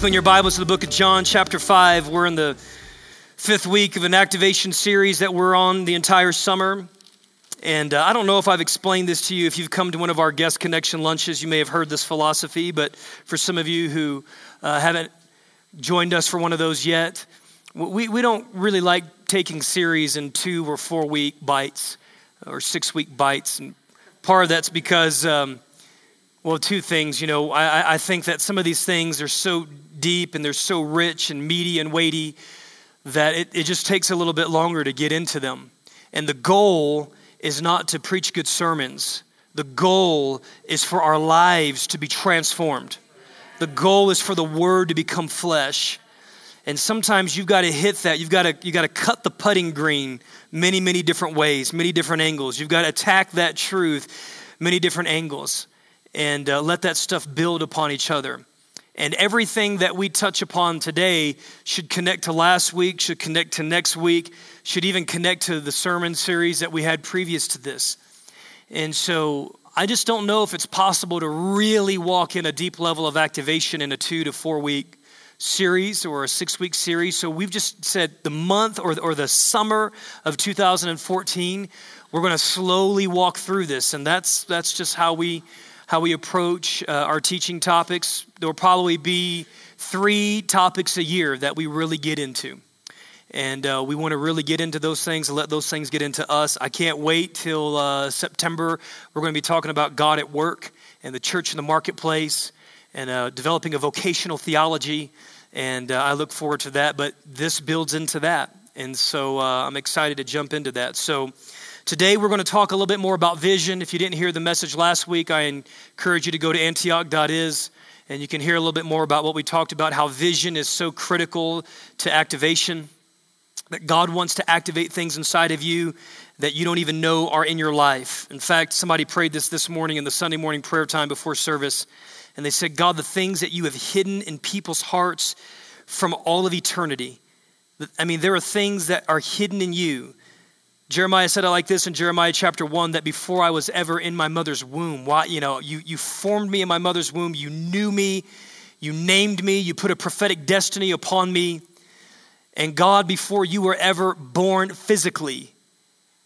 Open your Bibles to the book of John, chapter 5. We're in the fifth week of an activation series that we're on the entire summer. And uh, I don't know if I've explained this to you. If you've come to one of our guest connection lunches, you may have heard this philosophy. But for some of you who uh, haven't joined us for one of those yet, we, we don't really like taking series in two or four week bites or six week bites. And part of that's because. Um, well, two things. You know, I, I think that some of these things are so deep and they're so rich and meaty and weighty that it, it just takes a little bit longer to get into them. And the goal is not to preach good sermons, the goal is for our lives to be transformed. The goal is for the word to become flesh. And sometimes you've got to hit that. You've got to, you've got to cut the putting green many, many different ways, many different angles. You've got to attack that truth many different angles and uh, let that stuff build upon each other. And everything that we touch upon today should connect to last week, should connect to next week, should even connect to the sermon series that we had previous to this. And so I just don't know if it's possible to really walk in a deep level of activation in a two to four week series or a six week series. So we've just said the month or, or the summer of 2014, we're going to slowly walk through this. And that's, that's just how we how we approach uh, our teaching topics. There will probably be three topics a year that we really get into. And uh, we want to really get into those things and let those things get into us. I can't wait till uh, September. We're going to be talking about God at work and the church in the marketplace and uh, developing a vocational theology. And uh, I look forward to that. But this builds into that. And so uh, I'm excited to jump into that. So, Today, we're going to talk a little bit more about vision. If you didn't hear the message last week, I encourage you to go to antioch.is and you can hear a little bit more about what we talked about how vision is so critical to activation. That God wants to activate things inside of you that you don't even know are in your life. In fact, somebody prayed this this morning in the Sunday morning prayer time before service, and they said, God, the things that you have hidden in people's hearts from all of eternity. I mean, there are things that are hidden in you Jeremiah said it like this in Jeremiah chapter 1 that before I was ever in my mother's womb, why, you know, you, you formed me in my mother's womb, you knew me, you named me, you put a prophetic destiny upon me. And God, before you were ever born physically,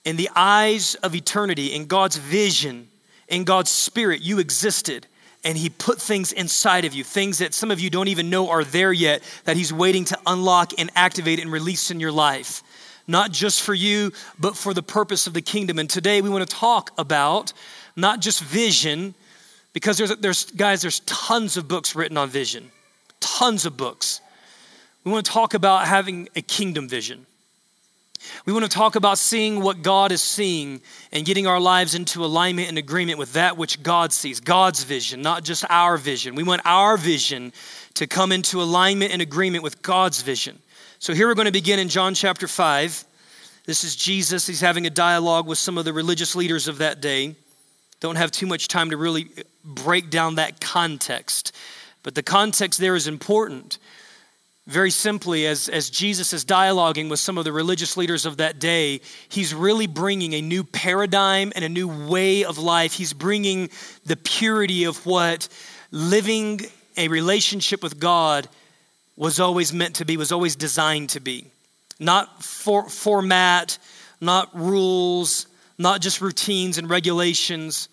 in the eyes of eternity, in God's vision, in God's spirit, you existed. And He put things inside of you, things that some of you don't even know are there yet, that He's waiting to unlock and activate and release in your life not just for you, but for the purpose of the kingdom. And today we want to talk about not just vision, because there's, there's guys, there's tons of books written on vision, tons of books. We want to talk about having a kingdom vision. We want to talk about seeing what God is seeing and getting our lives into alignment and agreement with that which God sees, God's vision, not just our vision. We want our vision to come into alignment and agreement with God's vision. So here we're going to begin in John chapter 5. This is Jesus. He's having a dialogue with some of the religious leaders of that day. Don't have too much time to really break down that context. But the context there is important. Very simply, as, as Jesus is dialoguing with some of the religious leaders of that day, he's really bringing a new paradigm and a new way of life. He's bringing the purity of what living a relationship with God was always meant to be, was always designed to be. Not for, format, not rules, not just routines and regulations,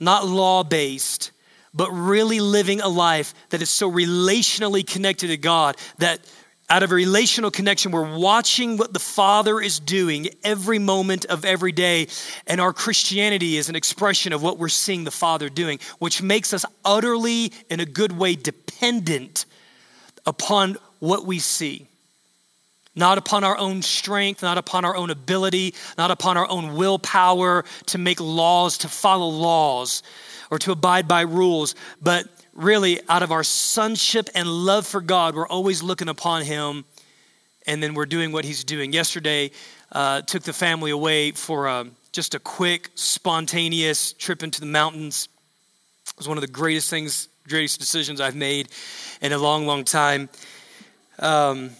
not law based, but really living a life that is so relationally connected to God that out of a relational connection, we're watching what the Father is doing every moment of every day. And our Christianity is an expression of what we're seeing the Father doing, which makes us utterly, in a good way, dependent upon what we see. Not upon our own strength, not upon our own ability, not upon our own willpower to make laws, to follow laws, or to abide by rules, but really out of our sonship and love for God, we're always looking upon Him and then we're doing what He's doing. Yesterday, uh, took the family away for uh, just a quick, spontaneous trip into the mountains. It was one of the greatest things greatest decisions I've made in a long, long time. Um,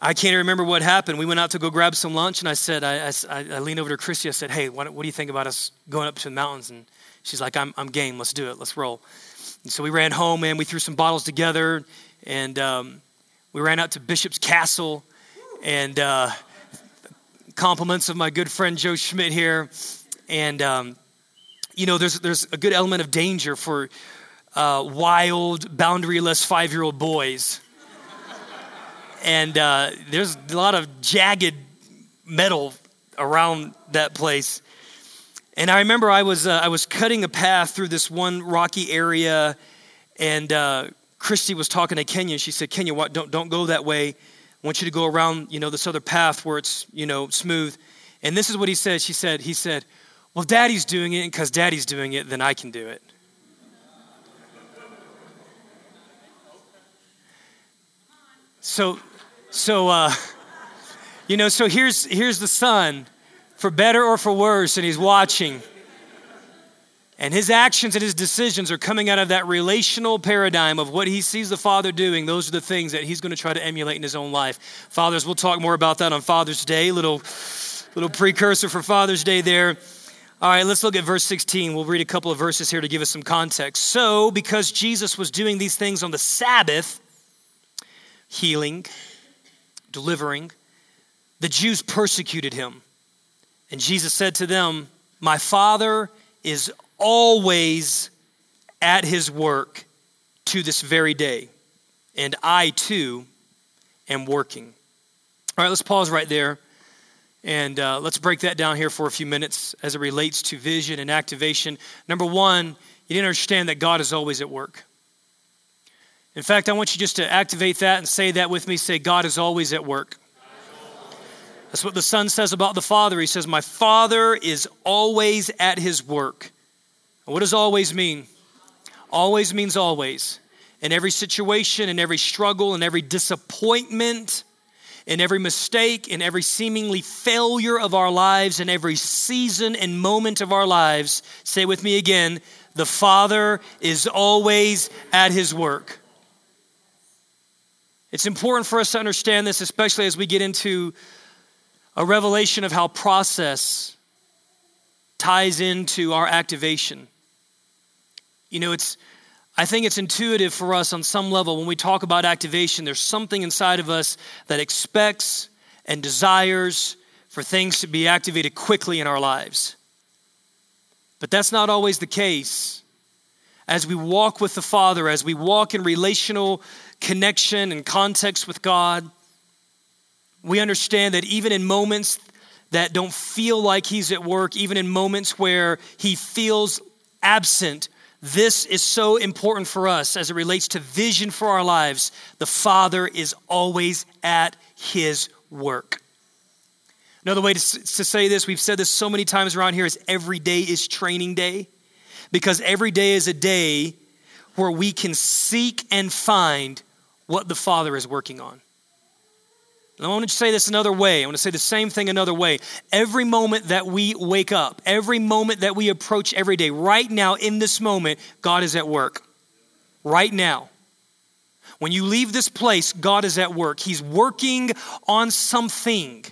I can't remember what happened. We went out to go grab some lunch, and I said, I, I, I leaned over to Christy. I said, Hey, what, what, do you think about us going up to the mountains? And she's like, I'm, I'm game. Let's do it. Let's roll. And so we ran home, and we threw some bottles together, And um, we ran out to Bishop's Castle and uh, compliments of my good friend Joe Schmidt here. And, um, you know, there's, there's a good element of danger for uh, wild, boundaryless five year old boys. and uh, there's a lot of jagged metal around that place. And I remember I was, uh, I was cutting a path through this one rocky area, and uh, Christy was talking to Kenya. She said, Kenya, what, don't, don't go that way. I want you to go around, you know, this other path where it's, you know, smooth. And this is what he said. She said, he said, well, daddy's doing it, and because daddy's doing it, then I can do it. So, so, uh, you know, so here's, here's the son for better or for worse, and he's watching. And his actions and his decisions are coming out of that relational paradigm of what he sees the Father doing. Those are the things that he's going to try to emulate in his own life. Fathers, we'll talk more about that on Father's Day. Little, little precursor for Father's Day there. All right, let's look at verse 16. We'll read a couple of verses here to give us some context. So, because Jesus was doing these things on the Sabbath, healing, delivering, the Jews persecuted him and Jesus said to them, My Father is always at his work to this very day, and I too am working. All right, let's pause right there. And uh, let's break that down here for a few minutes as it relates to vision and activation. Number one, you didn't understand that God is always at work. In fact, I want you just to activate that and say that with me. Say, God is always at work. That's what the Son says about the Father. He says, My Father is always at his work. What does always mean? Always means always. In every situation, in every struggle, in every disappointment, in every mistake, in every seemingly failure of our lives, in every season and moment of our lives, say with me again, the Father is always at his work. It's important for us to understand this, especially as we get into a revelation of how process ties into our activation. You know, it's I think it's intuitive for us on some level when we talk about activation, there's something inside of us that expects and desires for things to be activated quickly in our lives. But that's not always the case. As we walk with the Father, as we walk in relational connection and context with God, we understand that even in moments that don't feel like He's at work, even in moments where He feels absent, this is so important for us as it relates to vision for our lives. The Father is always at His work. Another way to, to say this, we've said this so many times around here, is every day is training day. Because every day is a day where we can seek and find what the Father is working on. I want to say this another way. I want to say the same thing another way. Every moment that we wake up, every moment that we approach every day, right now in this moment, God is at work. Right now. When you leave this place, God is at work. He's working on something.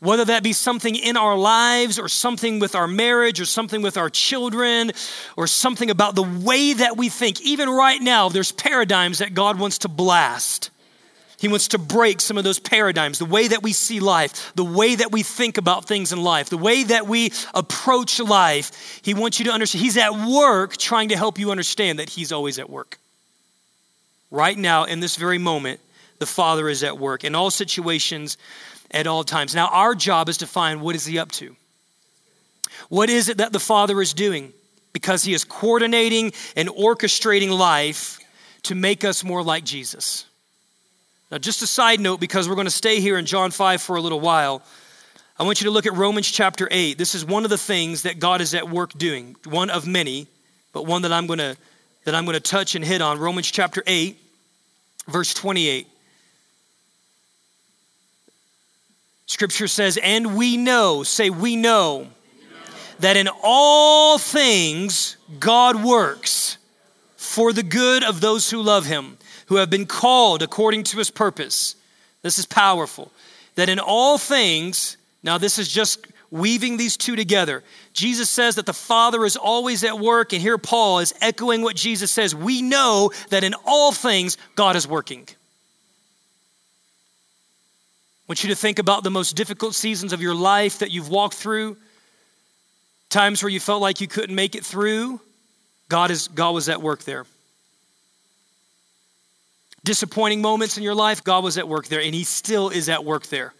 Whether that be something in our lives or something with our marriage or something with our children or something about the way that we think. Even right now, there's paradigms that God wants to blast. He wants to break some of those paradigms, the way that we see life, the way that we think about things in life, the way that we approach life. He wants you to understand. He's at work trying to help you understand that He's always at work. Right now, in this very moment, the Father is at work in all situations, at all times. Now, our job is to find what is He up to? What is it that the Father is doing? Because He is coordinating and orchestrating life to make us more like Jesus. Now, just a side note, because we're going to stay here in John 5 for a little while, I want you to look at Romans chapter 8. This is one of the things that God is at work doing, one of many, but one that I'm going to that I'm going to touch and hit on. Romans chapter 8, verse 28. Scripture says, And we know, say, we know, that in all things God works for the good of those who love him who have been called according to his purpose. This is powerful. That in all things, now this is just weaving these two together. Jesus says that the Father is always at work, and here Paul is echoing what Jesus says. We know that in all things, God is working. Want you to think about the most difficult seasons of your life that you've walked through, times where you felt like you couldn't make it through. God, is, God was at work there. Disappointing moments in your life, God was at work there, and He still is at work there.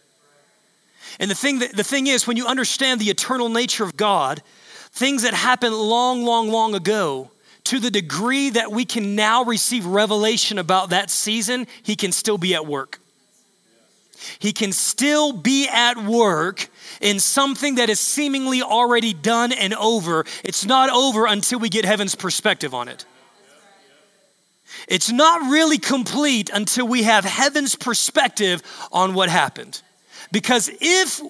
And the thing, that, the thing is, when you understand the eternal nature of God, things that happened long, long, long ago, to the degree that we can now receive revelation about that season, He can still be at work. He can still be at work in something that is seemingly already done and over. It's not over until we get heaven's perspective on it. It's not really complete until we have heaven's perspective on what happened. Because if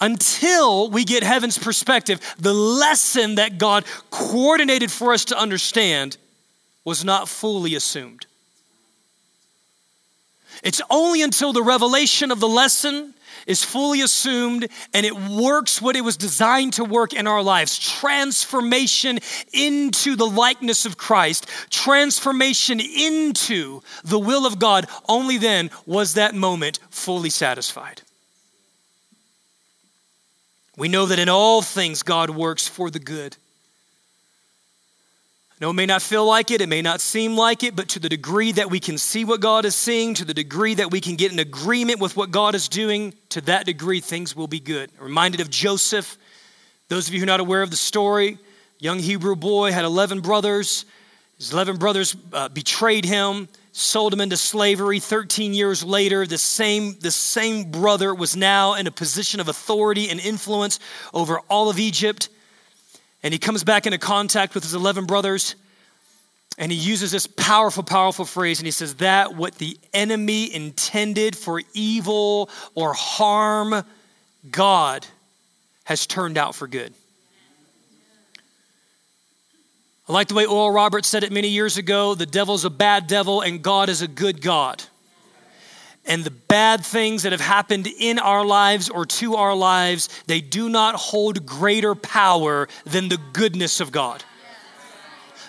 until we get heaven's perspective, the lesson that God coordinated for us to understand was not fully assumed. It's only until the revelation of the lesson is fully assumed and it works what it was designed to work in our lives transformation into the likeness of Christ, transformation into the will of God. Only then was that moment fully satisfied. We know that in all things God works for the good no, it may not feel like it, it may not seem like it, but to the degree that we can see what God is seeing, to the degree that we can get in agreement with what God is doing, to that degree things will be good. I'm reminded of Joseph. Those of you who are not aware of the story, young Hebrew boy had 11 brothers. His 11 brothers uh, betrayed him, sold him into slavery. 13 years later, the same, the same brother was now in a position of authority and influence over all of Egypt. And he comes back into contact with his 11 brothers. And he uses this powerful, powerful phrase, and he says, That what the enemy intended for evil or harm, God has turned out for good. I like the way Oral Roberts said it many years ago the devil's a bad devil, and God is a good God and the bad things that have happened in our lives or to our lives, they do not hold greater power than the goodness of God.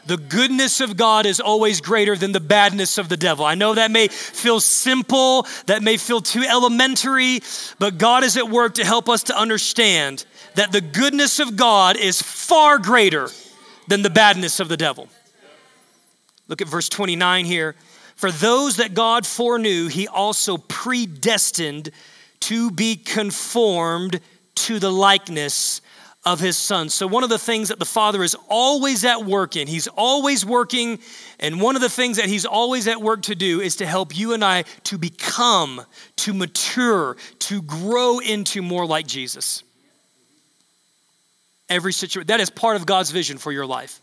The goodness of God is always greater than the badness of the devil. I know that may feel simple, that may feel too elementary, but God is at work to help us to understand that the goodness of God is far greater than the badness of the devil. Look at verse 29 here. For those that God foreknew, he also predestined to be conformed to the likeness of his son. So, one of the things that the Father is always at work in, he's always working, and one of the things that he's always at work to do is to help you and I to become, to mature, to grow into more like Jesus. Every situation, that is part of God's vision for your life.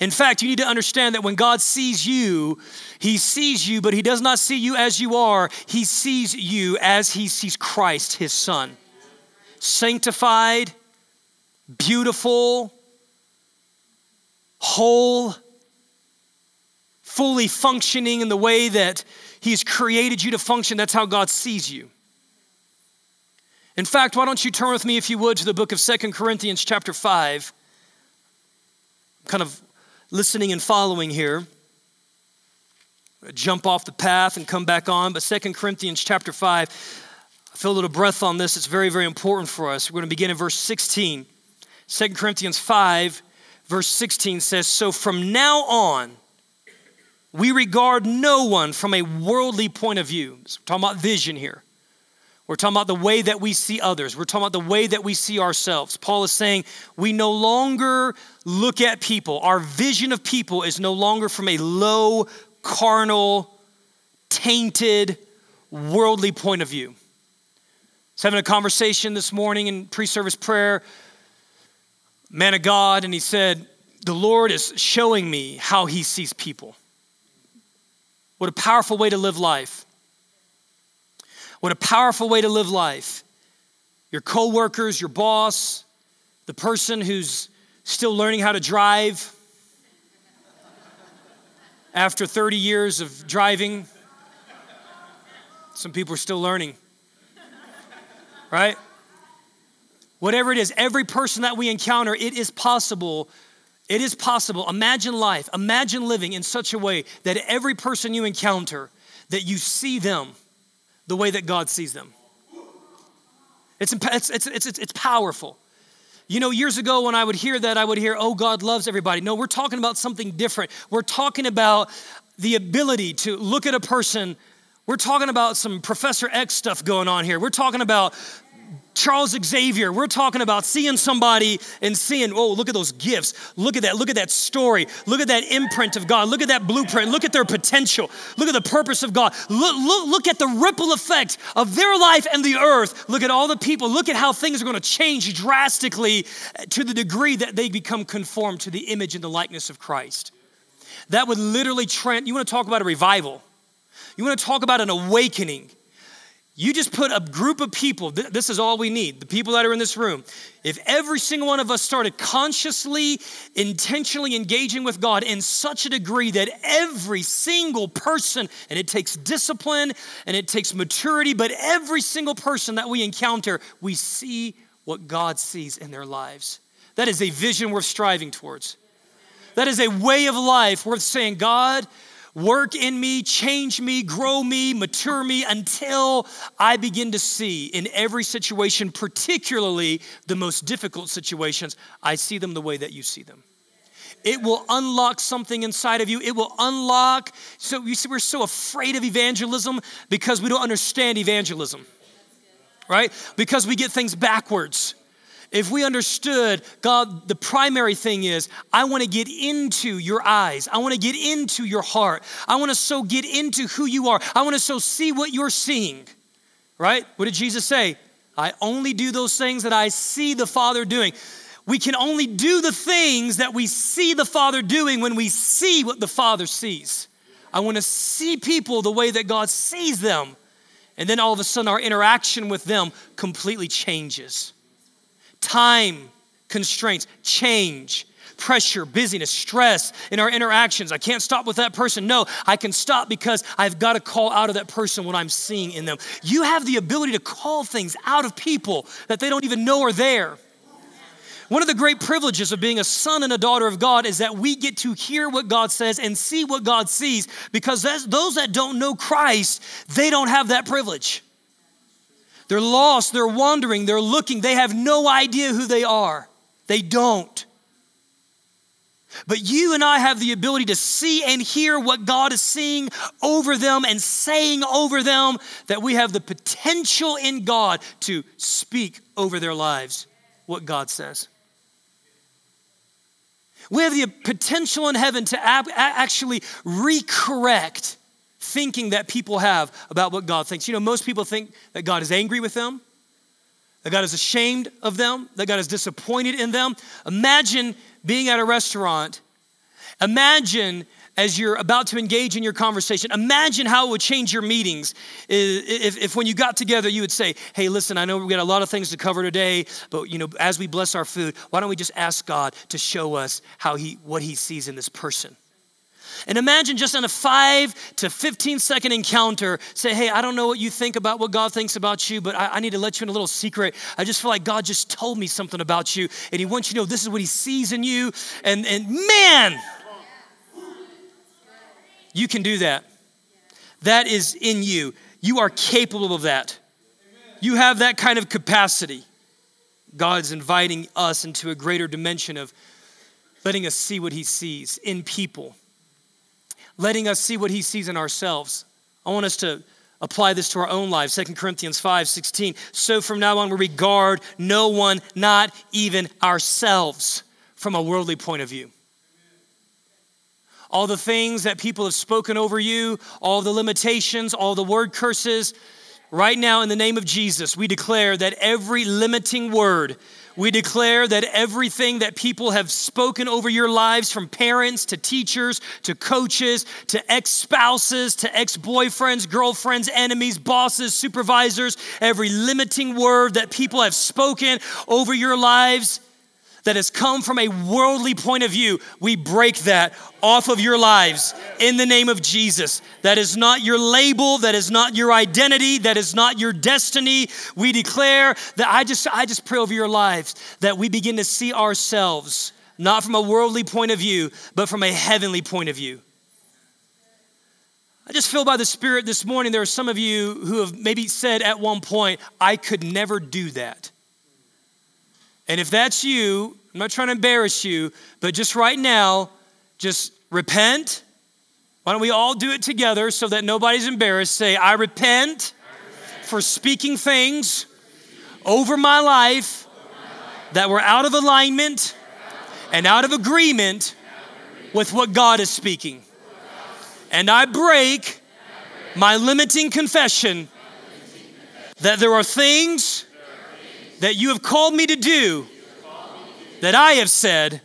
In fact, you need to understand that when God sees you, He sees you, but He does not see you as you are. He sees you as He sees Christ, His Son. Sanctified, beautiful, whole, fully functioning in the way that He's created you to function. That's how God sees you. In fact, why don't you turn with me, if you would, to the book of Second Corinthians, chapter 5. kind of listening and following here jump off the path and come back on. But Second corinthians chapter 5 i feel a little breath on this. It's very very important for us. We're going to begin in verse 16 2 corinthians 5 verse 16 says so from now on we regard no one from a worldly point of view. So we're talking about vision here we're talking about the way that we see others. We're talking about the way that we see ourselves. Paul is saying we no longer look at people. Our vision of people is no longer from a low, carnal, tainted, worldly point of view. I having a conversation this morning in pre service prayer, man of God, and he said, The Lord is showing me how he sees people. What a powerful way to live life. What a powerful way to live life. Your coworkers, your boss, the person who's still learning how to drive after 30 years of driving. Some people are still learning, right? Whatever it is, every person that we encounter, it is possible. It is possible. Imagine life. Imagine living in such a way that every person you encounter, that you see them the way that God sees them. It's, it's, it's, it's, it's powerful. You know, years ago when I would hear that, I would hear, oh, God loves everybody. No, we're talking about something different. We're talking about the ability to look at a person. We're talking about some Professor X stuff going on here. We're talking about Charles Xavier, we're talking about seeing somebody and seeing, oh, look at those gifts. Look at that. Look at that story. Look at that imprint of God. Look at that blueprint. Look at their potential. Look at the purpose of God. Look, look, look at the ripple effect of their life and the earth. Look at all the people. Look at how things are going to change drastically to the degree that they become conformed to the image and the likeness of Christ. That would literally, trend. you want to talk about a revival. You want to talk about an awakening. You just put a group of people, this is all we need, the people that are in this room. If every single one of us started consciously, intentionally engaging with God in such a degree that every single person, and it takes discipline and it takes maturity, but every single person that we encounter, we see what God sees in their lives. That is a vision worth striving towards. That is a way of life worth saying, God, work in me, change me, grow me, mature me until I begin to see in every situation, particularly the most difficult situations, I see them the way that you see them. It will unlock something inside of you. It will unlock. So you see, we're so afraid of evangelism because we don't understand evangelism, right? Because we get things backwards. If we understood, God, the primary thing is, I want to get into your eyes. I want to get into your heart. I want to so get into who you are. I want to so see what you're seeing. Right? What did Jesus say? I only do those things that I see the Father doing. We can only do the things that we see the Father doing when we see what the Father sees. I want to see people the way that God sees them. And then all of a sudden, our interaction with them completely changes time constraints, change, pressure, busyness, stress in our interactions. I can't stop with that person. No, I can stop because I've got to call out of that person what I'm seeing in them. You have the ability to call things out of people that they don't even know are there. One of the great privileges of being a son and a daughter of God is that we get to hear what God says and see what God sees because those that don't know Christ, they don't have that privilege. They're lost, they're wandering, they're looking, they have no idea who they are. They don't. But you and I have the ability to see and hear what God is seeing over them and saying over them, that we have the potential in God to speak over their lives what God says. We have the potential in heaven to actually recorrect thinking that people have about what God thinks. You know, most people think that God is angry with them, that God is ashamed of them, that God is disappointed in them. Imagine being at a restaurant. Imagine as you're about to engage in your conversation, imagine how it would change your meetings if, if when you got together you would say, hey, listen, I know we've got a lot of things to cover today, but you know, as we bless our food, why don't we just ask God to show us how he, what he sees in this person? And imagine just in a five to 15 second encounter, say, Hey, I don't know what you think about what God thinks about you, but I, I, need to let you in a little secret. I just feel like God just told me something about you, and He wants you to know this is what He sees in you. And, and man, you can do that. That is in you. You are capable of that. You have that kind of capacity. God's inviting us into a greater dimension of letting us see what He sees in people letting us see what he sees in ourselves. I want us to apply this to our own lives. 2 Corinthians 5 16. So from now on, we regard no one, not even ourselves, from a worldly point of view. All the things that people have spoken over you, all the limitations, all the word curses, right now, in the name of Jesus, we declare that every limiting word we declare that everything that people have spoken over your lives, from parents to teachers to coaches to ex spouses to ex boyfriends, girlfriends, enemies, bosses, supervisors, every limiting word that people have spoken over your lives, that has come from a worldly point of view, we break that off of your lives in the name of Jesus. That is not your label, that is not your identity, that is not your destiny. We declare that I just I just pray over your lives that we begin to see ourselves not from a worldly point of view, but from a heavenly point of view. I just feel by the Spirit this morning, there are some of you who have maybe said at one point, I could never do that. And if that's you, I'm not trying to embarrass you, but just right now, just repent. Why don't we all do it together so that nobody's embarrassed? Say, I repent, for speaking things over my life that were out of alignment and out of agreement with what God is speaking. And I break my limiting confession that there are things that you have called me to do that I have said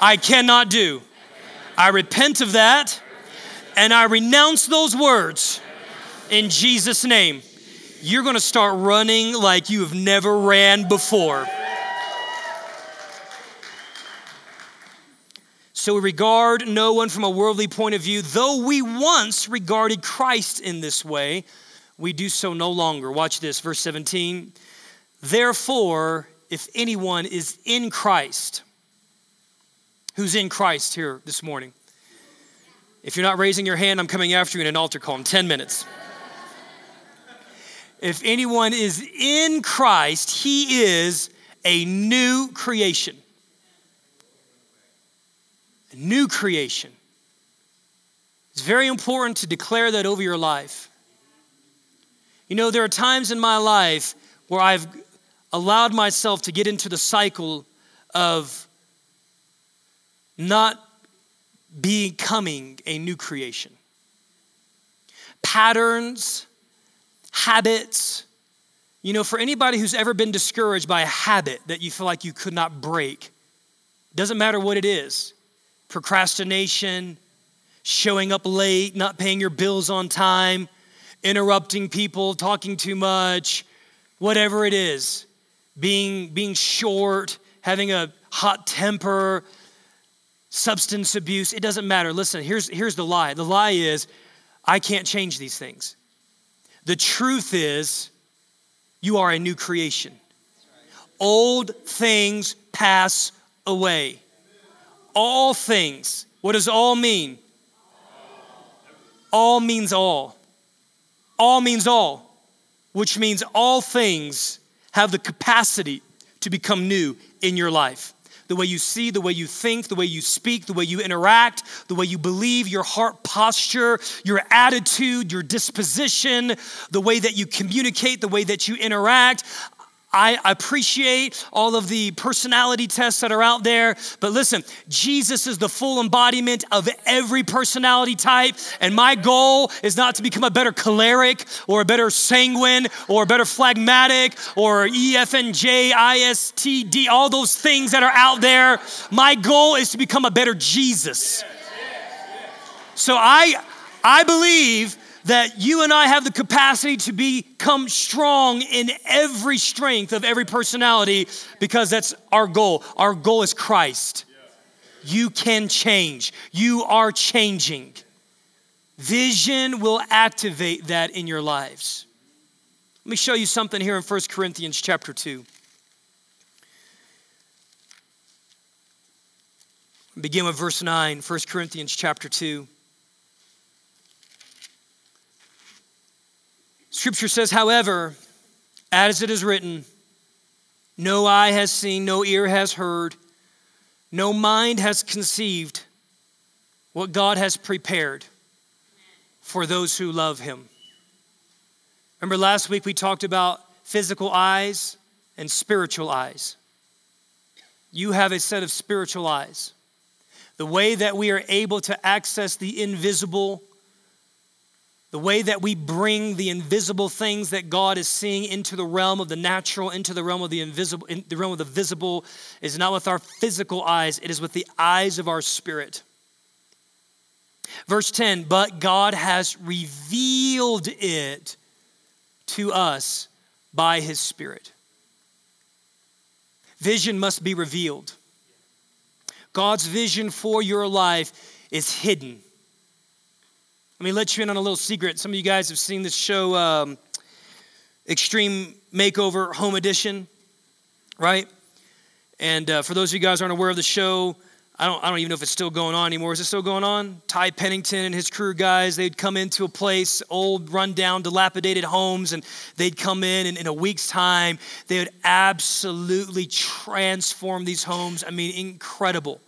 I cannot do. I repent of that and I renounce those words in Jesus' name. You're gonna start running like you have never ran before. So we regard no one from a worldly point of view. Though we once regarded Christ in this way, we do so no longer. Watch this, verse 17. Therefore, if anyone is in Christ, who's in Christ here this morning? If you're not raising your hand, I'm coming after you in an altar call in 10 minutes. if anyone is in Christ, he is a new creation A new creation. It's very important to declare that over your life. You know, there are times in my life where I've allowed myself to get into the cycle of not becoming a new creation. Patterns, habits. You know, for anybody who's ever been discouraged by a habit that you feel like you could not break, doesn't matter what it is procrastination, showing up late, not paying your bills on time, interrupting people, talking too much, whatever it is, being, being short, having a hot temper, substance abuse, it doesn't matter. Listen, here's, here's the lie the lie is, I can't change these things. The truth is, you are a new creation. Old things pass away all things. What does all mean? All means all. All means all, which means all things have the capacity to become new in your life. The way you see, the way you think, the way you speak, the way you interact, the way you believe, your heart posture, your attitude, your disposition, the way that you communicate, the way that you interact. I appreciate all of the personality tests that are out there, but listen, Jesus is the full embodiment of every personality type. And my goal is not to become a better choleric or a better sanguine or a better phlegmatic or EFNJ, ISTD, all those things that are out there. My goal is to become a better Jesus. So I, I believe that you and I have the capacity to become strong in every strength of every personality because that's our goal. Our goal is Christ. You can change, you are changing. Vision will activate that in your lives. Let me show you something here in 1 Corinthians chapter 2. Begin with verse 9, 1 Corinthians chapter 2. Scripture says, however, as it is written, no eye has seen, no ear has heard, no mind has conceived what God has prepared for those who love Him. Remember last week we talked about physical eyes and spiritual eyes. You have a set of spiritual eyes. The way that we are able to access the invisible the way that we bring the invisible things that God is seeing into the realm of the natural, into the realm of the invisible, in the realm of the visible, is not with our physical eyes, it is with the eyes of our spirit. Verse 10 But God has revealed it to us by his Spirit. Vision must be revealed. God's vision for your life is hidden. Let me let you in on a little secret. Some of you guys have seen this show, um, Extreme Makeover Home Edition, right? And uh, for those of you guys aren't aware of the show, I don't, I don't even know if it's still going on anymore. Is it still going on? Ty Pennington and his crew guys, they'd come into a place, old, rundown, dilapidated homes, and they'd come in, and in a week's time, they would absolutely transform these homes. I mean, incredible.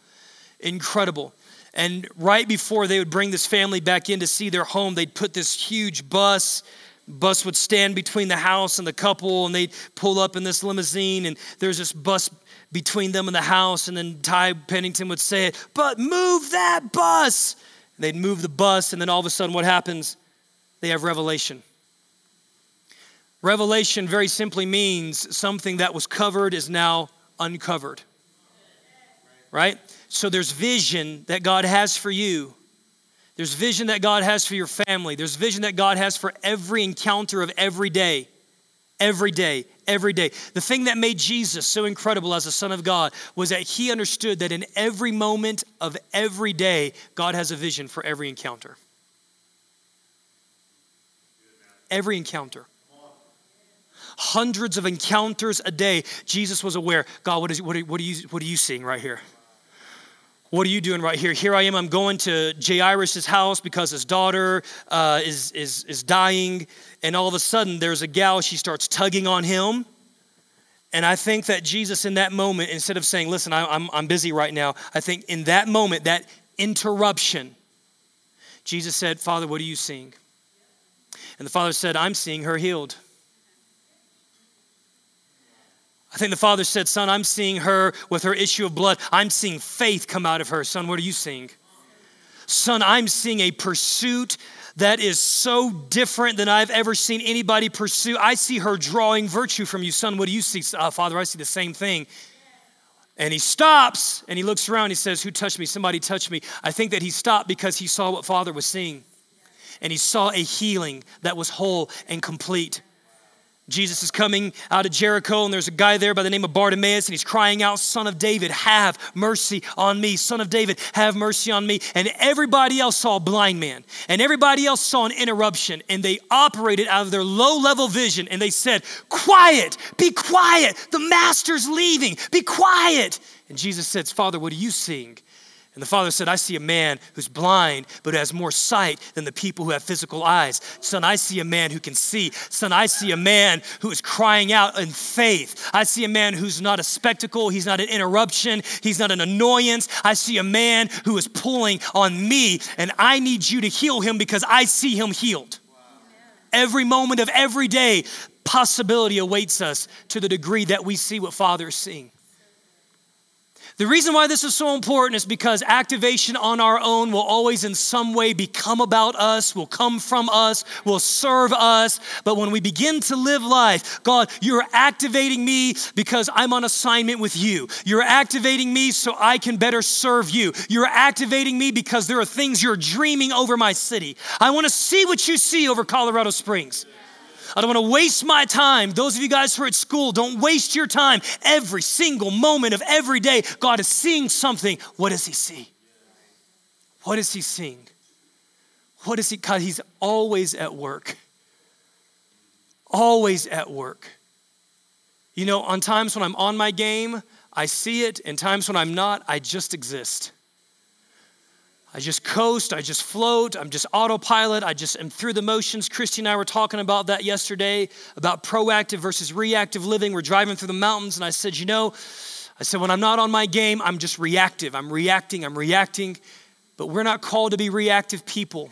Incredible. And right before they would bring this family back in to see their home, they'd put this huge bus bus would stand between the house and the couple and they'd pull up in this limousine and there's this bus between them and the house, and then Ty Pennington would say but move that bus. And they'd move the bus, and then all of a sudden, what happens? They have revelation. Revelation very simply means something that was covered is now uncovered. Right? So there's vision that God has for you. There's vision that God has for your family. There's vision that God has for every encounter of every day every day, every day. The thing that made Jesus so incredible as a Son of God was that he understood that in every moment of every day, God has a vision for every encounter. Every encounter. Hundreds of encounters a day. Jesus was aware God, what, is, what, are, what, are you, what are you seeing right here? What are you doing right here? Here I am. I'm going to Jairus' house because his daughter uh, is, is, is dying. And all of a sudden, there's a gal, she starts tugging on him. And I think that Jesus, in that moment, instead of saying, Listen, I, I'm, I'm busy right now, I think in that moment, that interruption, Jesus said, Father, what are you seeing? And the father said, I'm seeing her healed. I think the father said, Son, I'm seeing her with her issue of blood. I'm seeing faith come out of her. Son, what are you seeing? Son, I'm seeing a pursuit that is so different than I've ever seen anybody pursue. I see her drawing virtue from you. Son, what do you see? Uh, Father, I see the same thing. And he stops and he looks around. He says, Who touched me? Somebody touched me. I think that he stopped because he saw what Father was seeing. And he saw a healing that was whole and complete. Jesus is coming out of Jericho, and there's a guy there by the name of Bartimaeus, and he's crying out, Son of David, have mercy on me. Son of David, have mercy on me. And everybody else saw a blind man, and everybody else saw an interruption, and they operated out of their low level vision, and they said, Quiet, be quiet. The master's leaving, be quiet. And Jesus says, Father, what are you seeing? And the father said, I see a man who's blind, but has more sight than the people who have physical eyes. Son, I see a man who can see. Son, I see a man who is crying out in faith. I see a man who's not a spectacle. He's not an interruption. He's not an annoyance. I see a man who is pulling on me, and I need you to heal him because I see him healed. Every moment of every day, possibility awaits us to the degree that we see what Father is seeing. The reason why this is so important is because activation on our own will always, in some way, become about us, will come from us, will serve us. But when we begin to live life, God, you're activating me because I'm on assignment with you. You're activating me so I can better serve you. You're activating me because there are things you're dreaming over my city. I want to see what you see over Colorado Springs. I don't want to waste my time. Those of you guys who are at school, don't waste your time. Every single moment of every day, God is seeing something. What does He see? What is He seeing? What is He? God, He's always at work. Always at work. You know, on times when I'm on my game, I see it, and times when I'm not, I just exist. I just coast, I just float, I'm just autopilot, I just am through the motions. Christy and I were talking about that yesterday about proactive versus reactive living. We're driving through the mountains, and I said, You know, I said, when I'm not on my game, I'm just reactive. I'm reacting, I'm reacting, but we're not called to be reactive people.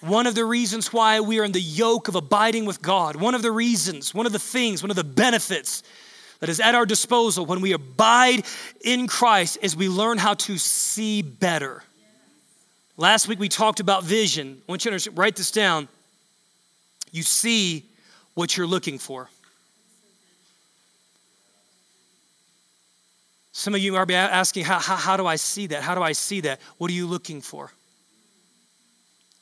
One of the reasons why we are in the yoke of abiding with God, one of the reasons, one of the things, one of the benefits that is at our disposal when we abide in Christ is we learn how to see better. Last week we talked about vision. I want you to write this down. You see what you're looking for. Some of you are asking, how, how, how, do I see that? How do I see that? What are you looking for?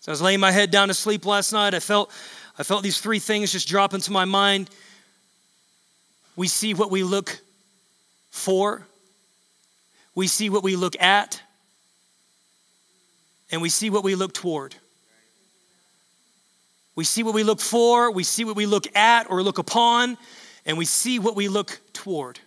So I was laying my head down to sleep last night. I felt, I felt these three things just drop into my mind. We see what we look for, we see what we look at, and we see what we look toward. We see what we look for, we see what we look at or look upon, and we see what we look toward.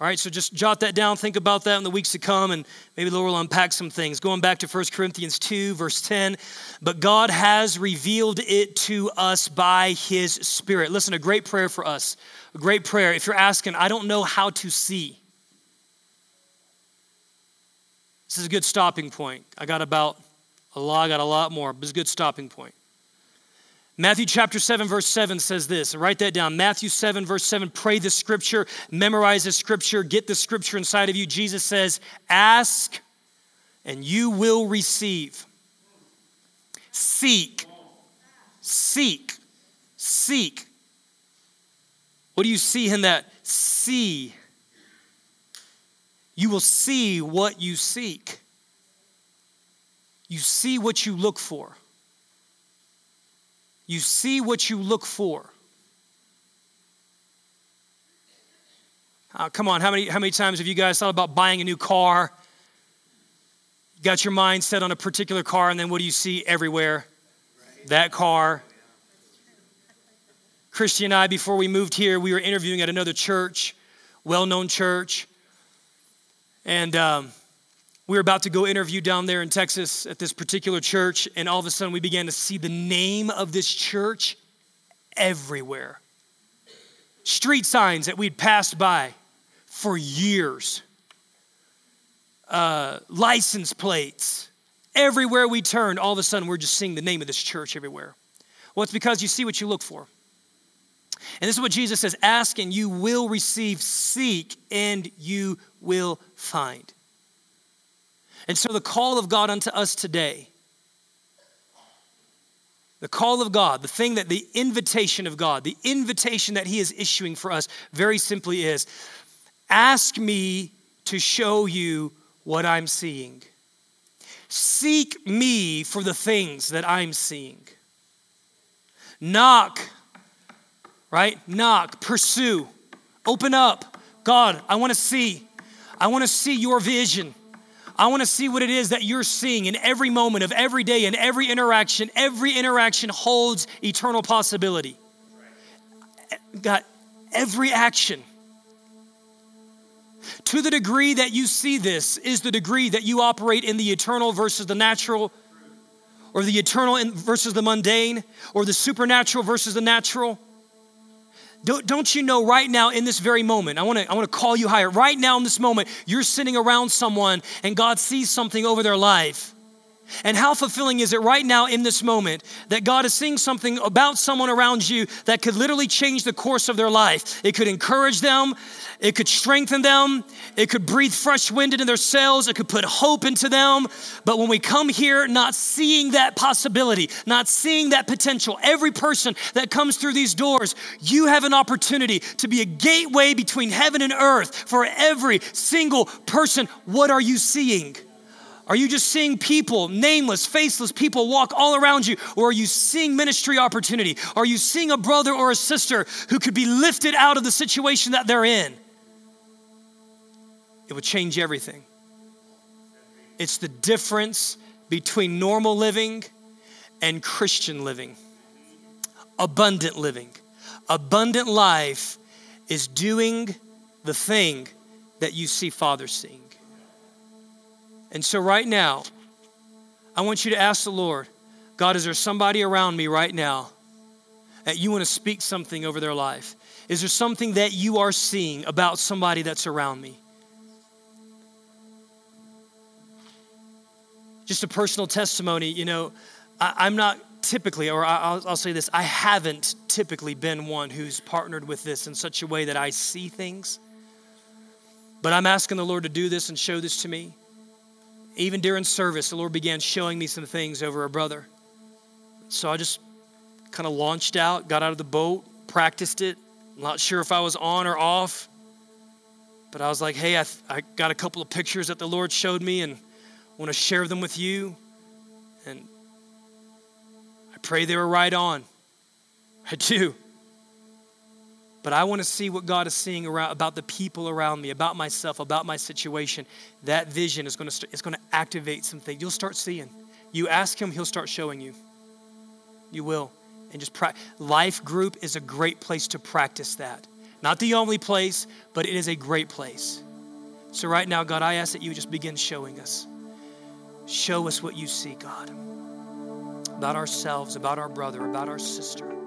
All right, so just jot that down, think about that in the weeks to come, and maybe Lord will unpack some things. Going back to 1 Corinthians 2, verse 10, but God has revealed it to us by His Spirit. Listen, a great prayer for us. A great prayer. If you're asking, I don't know how to see, this is a good stopping point. I got about a lot, I got a lot more, but it's a good stopping point. Matthew chapter 7, verse 7 says this. Write that down. Matthew 7, verse 7. Pray the scripture, memorize the scripture, get the scripture inside of you. Jesus says, Ask and you will receive. Seek, seek, seek. What do you see in that? See. You will see what you seek. You see what you look for. You see what you look for. Uh, come on, how many, how many times have you guys thought about buying a new car? Got your mind set on a particular car, and then what do you see everywhere? That car. Christy and I, before we moved here, we were interviewing at another church, well known church. And um, we were about to go interview down there in Texas at this particular church, and all of a sudden we began to see the name of this church everywhere. Street signs that we'd passed by for years, uh, license plates. Everywhere we turned, all of a sudden we're just seeing the name of this church everywhere. Well, it's because you see what you look for. And this is what Jesus says ask and you will receive, seek and you will find. And so, the call of God unto us today, the call of God, the thing that the invitation of God, the invitation that He is issuing for us, very simply is ask me to show you what I'm seeing. Seek me for the things that I'm seeing. Knock, right? Knock, pursue, open up. God, I want to see. I want to see your vision. I want to see what it is that you're seeing in every moment of every day and every interaction. Every interaction holds eternal possibility. God, every action. To the degree that you see this is the degree that you operate in the eternal versus the natural, or the eternal versus the mundane, or the supernatural versus the natural. Don't, you know right now in this very moment, I wanna, I wanna call you higher. Right now in this moment, you're sitting around someone and God sees something over their life. And how fulfilling is it right now in this moment that God is seeing something about someone around you that could literally change the course of their life? It could encourage them, it could strengthen them. It could breathe fresh wind into their sails. It could put hope into them. But when we come here not seeing that possibility, not seeing that potential, every person that comes through these doors, you have an opportunity to be a gateway between heaven and earth for every single person. What are you seeing? Are you just seeing people, nameless, faceless people walk all around you? Or are you seeing ministry opportunity? Are you seeing a brother or a sister who could be lifted out of the situation that they're in? it would change everything. It's the difference between normal living and Christian living, abundant living. Abundant life is doing the thing that you see Father seeing. And so, right now, I want you to ask the Lord God, is there somebody around me right now that you want to speak something over their life? Is there something that you are seeing about somebody that's around me? just a personal testimony, you know, I, am not typically, or I'll, I'll say this, I haven't typically been one who's partnered with this in such a way that I see things. But I'm asking the Lord to do this and show this to me. Even during service, the Lord began showing me some things over a brother. So I just kind of launched out, got out of the boat, practiced it. I'm Not sure if I was on or off, but I was like, hey, I, I got a couple of pictures that the Lord showed me, and want to share them with you. And I pray they were right on. I do. But I want to see what God is seeing around, about the people around me, about myself, about my situation. That vision is going to start, it's going to activate something. You'll start seeing. You ask Him, He'll start showing you. You will. And just pra- life group is a great place to practice that. Not the only place, but it is a great place. So right now, God, I ask that you just begin showing us. Show us what you see, God, about ourselves, about our brother, about our sister.